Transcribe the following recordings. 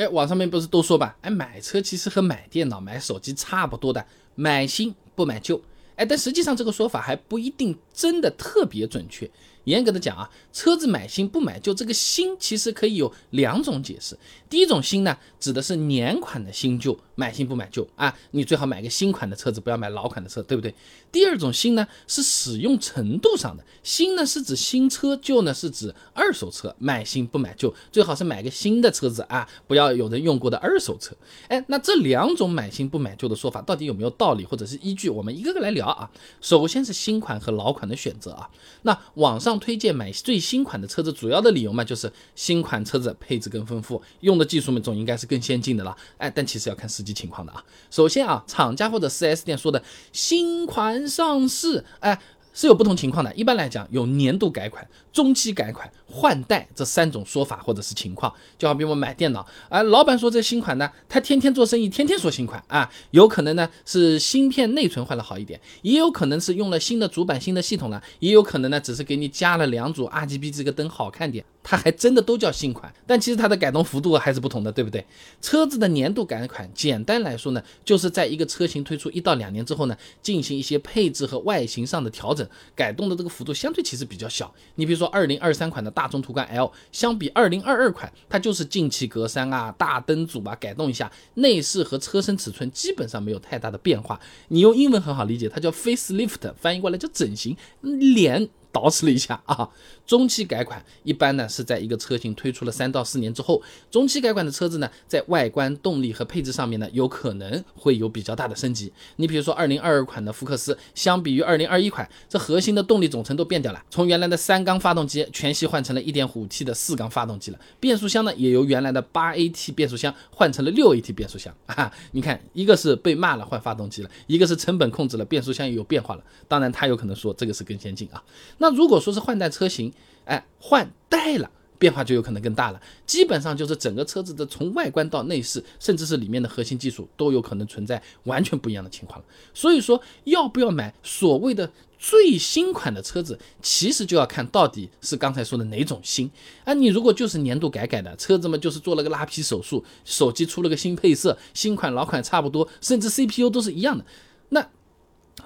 哎，网上面不是都说吧？哎，买车其实和买电脑、买手机差不多的，买新不买旧。哎，但实际上这个说法还不一定真的特别准确。严格的讲啊，车子买新不买旧，这个新其实可以有两种解释。第一种新呢，指的是年款的新旧，买新不买旧啊，你最好买个新款的车子，不要买老款的车，对不对？第二种新呢，是使用程度上的新呢，是指新车，旧呢是指二手车，买新不买旧，最好是买个新的车子啊，不要有人用过的二手车。哎，那这两种买新不买旧的说法到底有没有道理或者是依据？我们一个个来聊啊。首先是新款和老款的选择啊，那网上。推荐买最新款的车子，主要的理由嘛，就是新款车子配置更丰富，用的技术嘛，总应该是更先进的了。哎，但其实要看实际情况的啊。首先啊，厂家或者 4S 店说的新款上市，哎。是有不同情况的。一般来讲，有年度改款、中期改款、换代这三种说法或者是情况。就好比我买电脑，啊，老板说这新款呢，他天天做生意，天天说新款啊，有可能呢是芯片内存换了好一点，也有可能是用了新的主板、新的系统了，也有可能呢只是给你加了两组 RGB 这个灯好看点。它还真的都叫新款，但其实它的改动幅度还是不同的，对不对？车子的年度改款，简单来说呢，就是在一个车型推出一到两年之后呢，进行一些配置和外形上的调整，改动的这个幅度相对其实比较小。你比如说二零二三款的大众途观 L，相比二零二二款，它就是进气格栅啊、大灯组啊改动一下，内饰和车身尺寸基本上没有太大的变化。你用英文很好理解，它叫 facelift，翻译过来叫整形，脸。捯饬了一下 啊，中期改款一般呢是在一个车型推出了三到四年之后，中期改款的车子呢，在外观、动力和配置上面呢，有可能会有比较大的升级。你比如说，二零二二款的福克斯，相比于二零二一款，这核心的动力总成都变掉了，从原来的三缸发动机全系换成了一点五 T 的四缸发动机了，变速箱呢也由原来的八 AT 变速箱换成了六 AT 变速箱 啊。你看，一个是被骂了换发动机了，一个是成本控制了，变速箱也有变化了。当然，他有可能说这个是更先进啊。那如果说是换代车型，哎，换代了，变化就有可能更大了。基本上就是整个车子的从外观到内饰，甚至是里面的核心技术，都有可能存在完全不一样的情况了。所以说，要不要买所谓的最新款的车子，其实就要看到底是刚才说的哪种新啊。你如果就是年度改改的车子嘛，就是做了个拉皮手术，手机出了个新配色，新款老款差不多，甚至 CPU 都是一样的，那。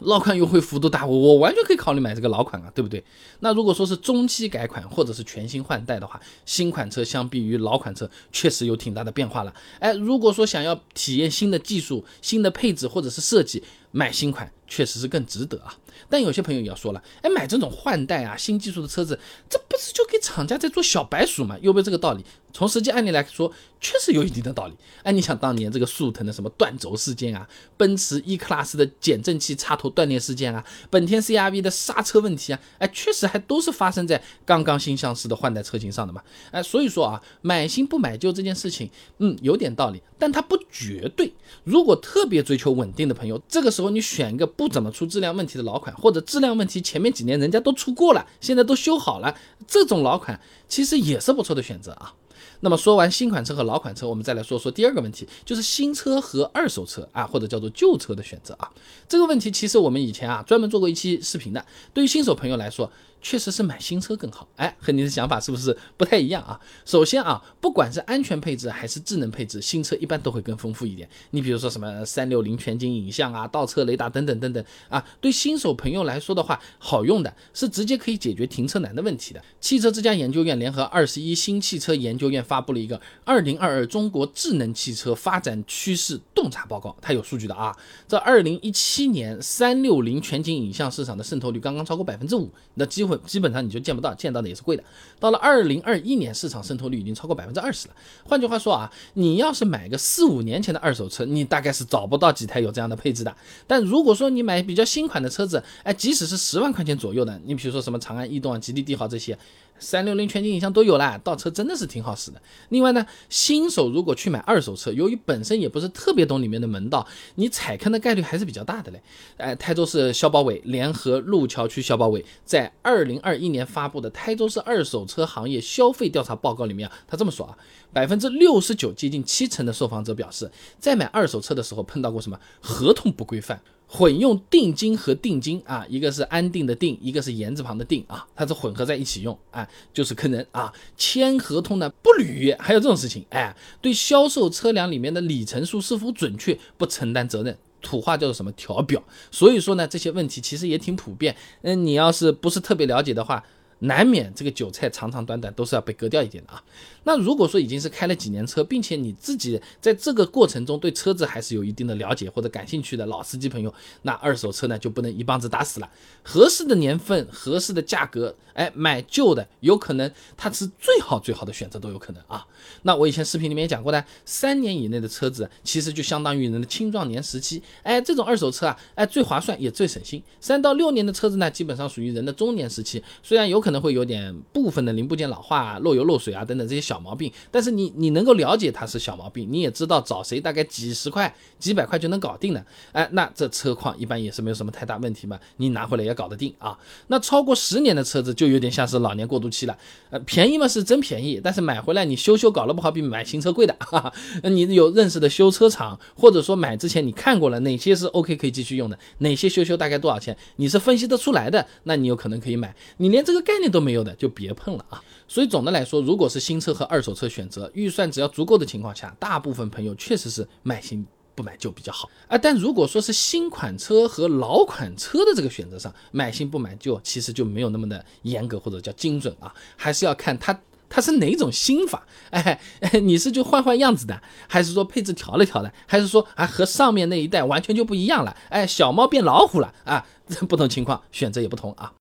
老款优惠幅度大，我我完全可以考虑买这个老款啊，对不对？那如果说是中期改款或者是全新换代的话，新款车相比于老款车确实有挺大的变化了。哎，如果说想要体验新的技术、新的配置或者是设计，买新款确实是更值得啊。但有些朋友也要说了，哎，买这种换代啊、新技术的车子，这不是就给厂家在做小白鼠吗？有没有这个道理？从实际案例来说，确实有一定的道理。哎，你想当年这个速腾的什么断轴事件啊，奔驰 E Class 的减震器插头断裂事件啊，本田 CRV 的刹车问题啊，哎，确实还都是发生在刚刚新上市的换代车型上的嘛。哎，所以说啊，买新不买旧这件事情，嗯，有点道理，但它不绝对。如果特别追求稳定的朋友，这个时候你选一个不怎么出质量问题的老款，或者质量问题前面几年人家都出过了，现在都修好了，这种老款其实也是不错的选择啊。那么说完新款车和老款车，我们再来说说第二个问题，就是新车和二手车啊，或者叫做旧车的选择啊。这个问题其实我们以前啊专门做过一期视频的。对于新手朋友来说，确实是买新车更好。哎，和你的想法是不是不太一样啊？首先啊，不管是安全配置还是智能配置，新车一般都会更丰富一点。你比如说什么三六零全景影像啊、倒车雷达等等等等啊，对新手朋友来说的话，好用的是直接可以解决停车难的问题的。汽车之家研究院联合二十一新汽车研究院发。布了一个二零二二中国智能汽车发展趋势洞察报告，它有数据的啊。这二零一七年三六零全景影像市场的渗透率刚刚超过百分之五，那机会基本上你就见不到，见到的也是贵的。到了二零二一年，市场渗透率已经超过百分之二十了。换句话说啊，你要是买个四五年前的二手车，你大概是找不到几台有这样的配置的。但如果说你买比较新款的车子，哎，即使是十万块钱左右的，你比如说什么长安逸动啊、吉利帝豪这些。三六零全景影像都有了，倒车真的是挺好使的。另外呢，新手如果去买二手车，由于本身也不是特别懂里面的门道，你踩坑的概率还是比较大的嘞。哎，台州市消保委联合路桥区消保委在二零二一年发布的台州市二手车行业消费调查报告里面啊，他这么说啊，百分之六十九接近七成的受访者表示，在买二手车的时候碰到过什么合同不规范。混用定金和定金啊，一个是安定的定，一个是言字旁的定啊，它是混合在一起用啊，就是坑人啊。签合同呢不履约，还有这种事情，哎，对销售车辆里面的里程数是否准确不承担责任，土话叫做什么调表。所以说呢，这些问题其实也挺普遍。嗯，你要是不是特别了解的话。难免这个韭菜长长短短都是要被割掉一点的啊。那如果说已经是开了几年车，并且你自己在这个过程中对车子还是有一定的了解或者感兴趣的老司机朋友，那二手车呢就不能一棒子打死了。合适的年份、合适的价格，哎，买旧的有可能它是最好最好的选择都有可能啊。那我以前视频里面也讲过的，三年以内的车子其实就相当于人的青壮年时期，哎，这种二手车啊，哎，最划算也最省心。三到六年的车子呢，基本上属于人的中年时期，虽然有可能会有点部分的零部件老化、漏油漏水啊等等这些小毛病，但是你你能够了解它是小毛病，你也知道找谁大概几十块、几百块就能搞定的，哎，那这车况一般也是没有什么太大问题嘛，你拿回来也搞得定啊。那超过十年的车子就有点像是老年过渡期了，呃，便宜嘛是真便宜，但是买回来你修修。搞了不好比买新车贵的，哈哈。那你有认识的修车厂，或者说买之前你看过了哪些是 OK 可以继续用的，哪些修修大概多少钱，你是分析得出来的，那你有可能可以买。你连这个概概念都没有的，就别碰了啊。所以总的来说，如果是新车和二手车选择，预算只要足够的情况下，大部分朋友确实是买新不买旧比较好啊。但如果说是新款车和老款车的这个选择上，买新不买旧，其实就没有那么的严格或者叫精准啊，还是要看它。它是哪种新法？哎，你是就换换样子的，还是说配置调了调的，还是说啊和上面那一代完全就不一样了？哎，小猫变老虎了啊？不同情况选择也不同啊。